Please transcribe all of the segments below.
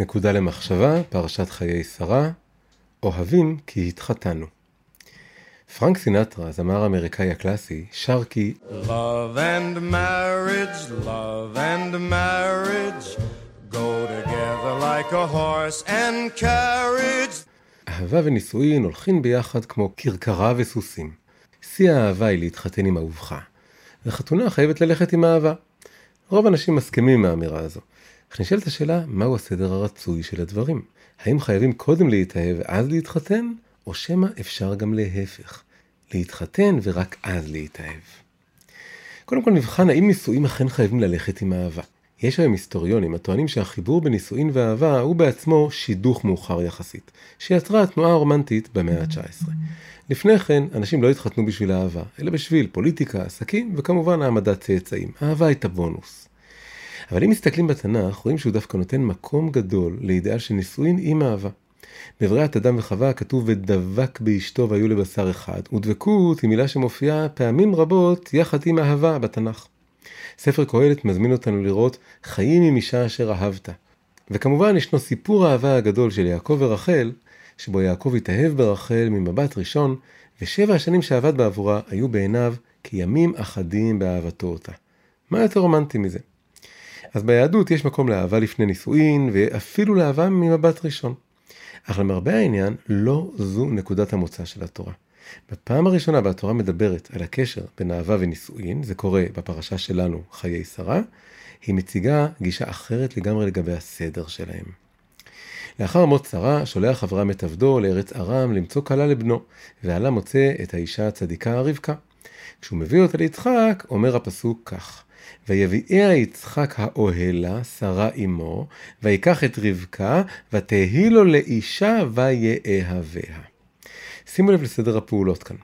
נקודה למחשבה, פרשת חיי שרה, אוהבים כי התחתנו. פרנק סינטרה, הזמר האמריקאי הקלאסי, שר כי Love and marriage, love and marriage go together like a horse and carriage אהבה ונישואין הולכים ביחד כמו כרכרה וסוסים. שיא האהבה היא להתחתן עם אהובך, וחתונה חייבת ללכת עם אהבה. רוב האנשים מסכימים עם האמירה הזו. אך נשאלת השאלה, מהו הסדר הרצוי של הדברים? האם חייבים קודם להתאהב ואז להתחתן, או שמא אפשר גם להפך, להתחתן ורק אז להתאהב? קודם כל נבחן האם נישואים אכן חייבים ללכת עם אהבה. יש היום היסטוריונים הטוענים שהחיבור בנישואין ואהבה הוא בעצמו שידוך מאוחר יחסית, שיצרה התנועה הרומנטית במאה ה-19. לפני כן, אנשים לא התחתנו בשביל אהבה, אלא בשביל פוליטיקה, עסקים, וכמובן העמדת צאצאים. אהבה הייתה בונוס. אבל אם מסתכלים בתנ"ך, רואים שהוא דווקא נותן מקום גדול של נישואין עם אהבה. בבריאת אדם וחווה כתוב ודבק באשתו והיו לבשר אחד, ודבקות היא מילה שמופיעה פעמים רבות יחד עם אהבה בתנ"ך. ספר קהלת מזמין אותנו לראות חיים עם אישה אשר אהבת. וכמובן ישנו סיפור האהבה הגדול של יעקב ורחל, שבו יעקב התאהב ברחל ממבט ראשון, ושבע השנים שעבד בעבורה היו בעיניו כימים אחדים באהבתו אותה. מה יותר רומנטי מזה? אז ביהדות יש מקום לאהבה לפני נישואין, ואפילו לאהבה ממבט ראשון. אך למרבה העניין, לא זו נקודת המוצא של התורה. בפעם הראשונה והתורה מדברת על הקשר בין אהבה ונישואין, זה קורה בפרשה שלנו, חיי שרה, היא מציגה גישה אחרת לגמרי לגבי הסדר שלהם. לאחר מות שרה, שולח אברהם את עבדו לארץ ארם למצוא כלה לבנו, ועלה מוצא את האישה הצדיקה רבקה. כשהוא מביא אותה ליצחק, אומר הפסוק כך: ויביאה יצחק האוהלה, שרה אמו, ויקח את רבקה, ותהי לו לאישה ויאהביה. שימו לב לסדר הפעולות כאן.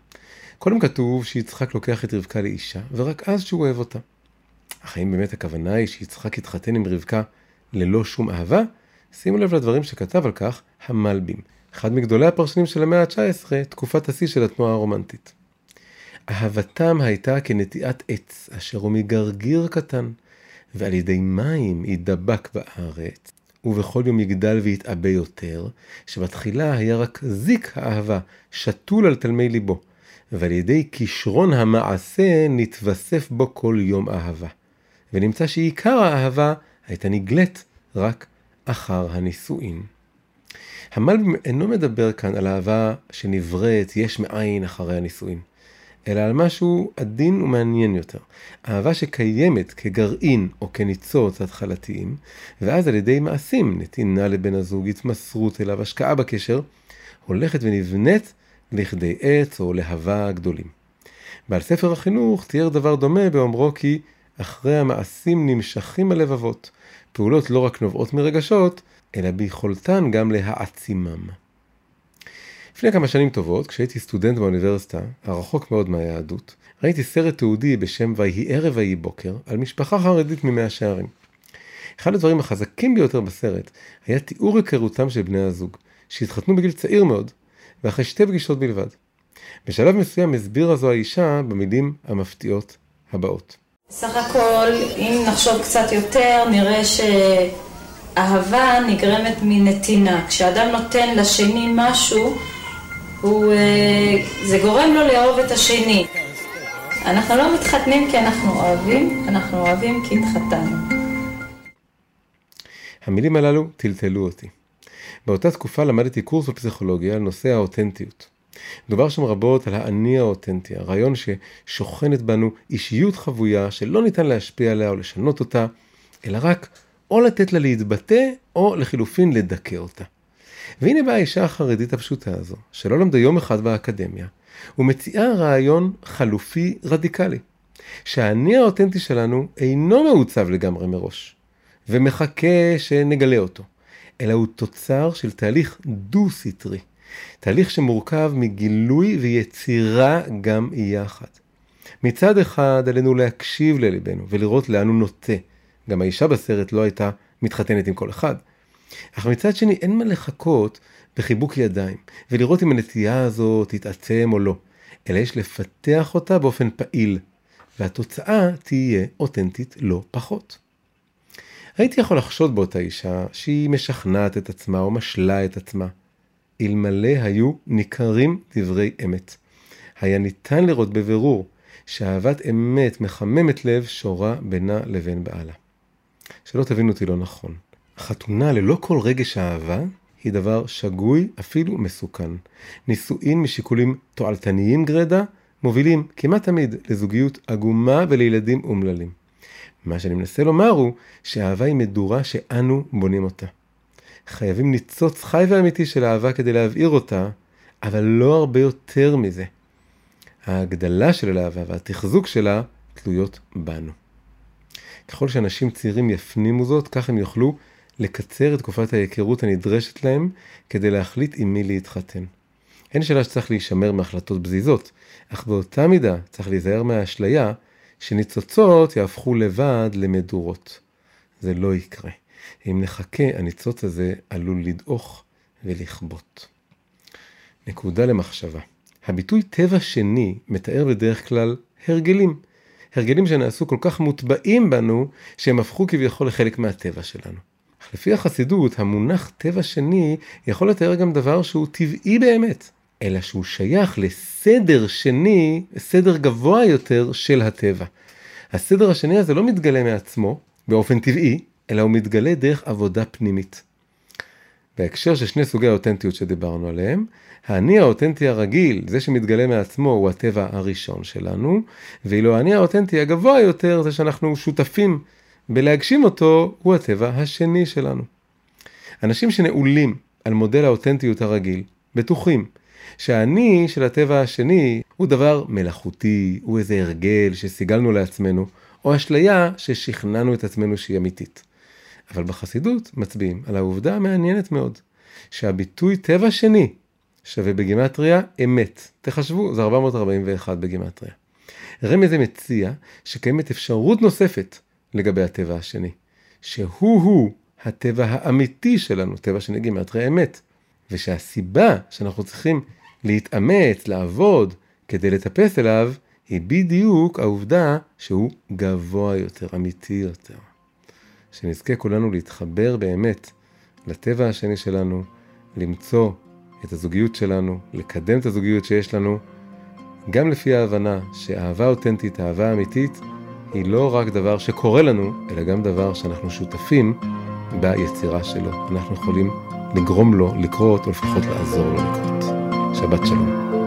קודם כתוב שיצחק לוקח את רבקה לאישה, ורק אז שהוא אוהב אותה. אך האם באמת הכוונה היא שיצחק יתחתן עם רבקה ללא שום אהבה? שימו לב לדברים שכתב על כך המלבים, אחד מגדולי הפרשנים של המאה ה-19, תקופת השיא של התנועה הרומנטית. אהבתם הייתה כנטיעת עץ, אשר הוא מגרגיר קטן, ועל ידי מים ידבק בארץ, ובכל יום יגדל ויתעבה יותר, שבתחילה היה רק זיק האהבה, שתול על תלמי ליבו, ועל ידי כישרון המעשה נתווסף בו כל יום אהבה. ונמצא שעיקר האהבה הייתה נגלית רק אחר הנישואין. המלבים אינו מדבר כאן על אהבה שנבראת יש מאין אחרי הנישואין. אלא על משהו עדין ומעניין יותר. אהבה שקיימת כגרעין או כניצוץ התחלתיים, ואז על ידי מעשים, נתינה לבן הזוג, התמסרות אליו, השקעה בקשר, הולכת ונבנית לכדי עץ או להבה גדולים. בעל ספר החינוך תיאר דבר דומה באומרו כי אחרי המעשים נמשכים הלבבות, פעולות לא רק נובעות מרגשות, אלא ביכולתן גם להעצימם. לפני כמה שנים טובות, כשהייתי סטודנט באוניברסיטה, הרחוק מאוד מהיהדות, ראיתי סרט תיעודי בשם ויהי ערב ויהי בוקר, על משפחה חרדית ממאה שערים. אחד הדברים החזקים ביותר בסרט היה תיאור היכרותם של בני הזוג, שהתחתנו בגיל צעיר מאוד, ואחרי שתי פגישות בלבד. בשלב מסוים הסבירה זו האישה במילים המפתיעות הבאות. סך הכל, אם נחשוב קצת יותר, נראה שאהבה נגרמת מנתינה. כשאדם נותן לשני משהו, הוא, אה, זה גורם לו לאהוב את השני. אנחנו לא מתחתנים כי אנחנו אוהבים, אנחנו אוהבים כי התחתנו. המילים הללו טלטלו אותי. באותה תקופה למדתי קורס בפסיכולוגיה על נושא האותנטיות. דובר שם רבות על האני האותנטי, הרעיון ששוכנת בנו אישיות חבויה שלא ניתן להשפיע עליה או לשנות אותה, אלא רק או לתת לה להתבטא, או לחילופין לדכא אותה. והנה באה האישה החרדית הפשוטה הזו, שלא למדה יום אחד באקדמיה, ומציעה רעיון חלופי רדיקלי, שהאני האותנטי שלנו אינו מעוצב לגמרי מראש, ומחכה שנגלה אותו, אלא הוא תוצר של תהליך דו-סטרי, תהליך שמורכב מגילוי ויצירה גם יחד. מצד אחד עלינו להקשיב לליבנו ולראות לאן הוא נוטה. גם האישה בסרט לא הייתה מתחתנת עם כל אחד. אך מצד שני אין מה לחכות בחיבוק ידיים ולראות אם הנטייה הזאת תתעצם או לא, אלא יש לפתח אותה באופן פעיל, והתוצאה תהיה אותנטית לא פחות. הייתי יכול לחשוד באותה אישה שהיא משכנעת את עצמה או משלה את עצמה. אלמלא היו ניכרים דברי אמת. היה ניתן לראות בבירור שאהבת אמת מחממת לב שורה בינה לבין בעלה. שלא תבינו אותי לא נכון. חתונה ללא כל רגש אהבה היא דבר שגוי, אפילו מסוכן. נישואין משיקולים תועלתניים גרידא מובילים כמעט תמיד לזוגיות עגומה ולילדים אומללים. מה שאני מנסה לומר הוא שאהבה היא מדורה שאנו בונים אותה. חייבים ניצוץ חי ואמיתי של אהבה כדי להבעיר אותה, אבל לא הרבה יותר מזה. ההגדלה של האהבה והתחזוק שלה תלויות בנו. ככל שאנשים צעירים יפנימו זאת, כך הם יוכלו לקצר את תקופת ההיכרות הנדרשת להם כדי להחליט עם מי להתחתן. אין שאלה שצריך להישמר מהחלטות בזיזות, אך באותה מידה צריך להיזהר מהאשליה שניצוצות יהפכו לבד למדורות. זה לא יקרה. אם נחכה, הניצוץ הזה עלול לדעוך ולכבות. נקודה למחשבה. הביטוי טבע שני מתאר בדרך כלל הרגלים. הרגלים שנעשו כל כך מוטבעים בנו, שהם הפכו כביכול לחלק מהטבע שלנו. לפי החסידות, המונח טבע שני יכול לתאר גם דבר שהוא טבעי באמת, אלא שהוא שייך לסדר שני, סדר גבוה יותר של הטבע. הסדר השני הזה לא מתגלה מעצמו, באופן טבעי, אלא הוא מתגלה דרך עבודה פנימית. בהקשר של שני סוגי האותנטיות שדיברנו עליהם, האני האותנטי הרגיל, זה שמתגלה מעצמו, הוא הטבע הראשון שלנו, ואילו האני האותנטי הגבוה יותר, זה שאנחנו שותפים בלהגשים אותו, הוא הטבע השני שלנו. אנשים שנעולים על מודל האותנטיות הרגיל, בטוחים שהאני של הטבע השני הוא דבר מלאכותי, הוא איזה הרגל שסיגלנו לעצמנו, או אשליה ששכנענו את עצמנו שהיא אמיתית. אבל בחסידות מצביעים על העובדה המעניינת מאוד, שהביטוי טבע שני שווה בגימטריה אמת. תחשבו, זה 441 בגימטריה. רמז זה מציע שקיימת אפשרות נוספת לגבי הטבע השני, שהוא-הוא הטבע האמיתי שלנו, טבע שני גימטריה אמת, ושהסיבה שאנחנו צריכים להתאמץ, לעבוד, כדי לטפס אליו, היא בדיוק העובדה שהוא גבוה יותר, אמיתי יותר. שנזכה כולנו להתחבר באמת לטבע השני שלנו, למצוא את הזוגיות שלנו, לקדם את הזוגיות שיש לנו, גם לפי ההבנה שאהבה אותנטית, אהבה אמיתית, היא לא רק דבר שקורה לנו, אלא גם דבר שאנחנו שותפים ביצירה שלו. אנחנו יכולים לגרום לו לקרות, או לפחות לעזור לו לקרות. שבת שלום.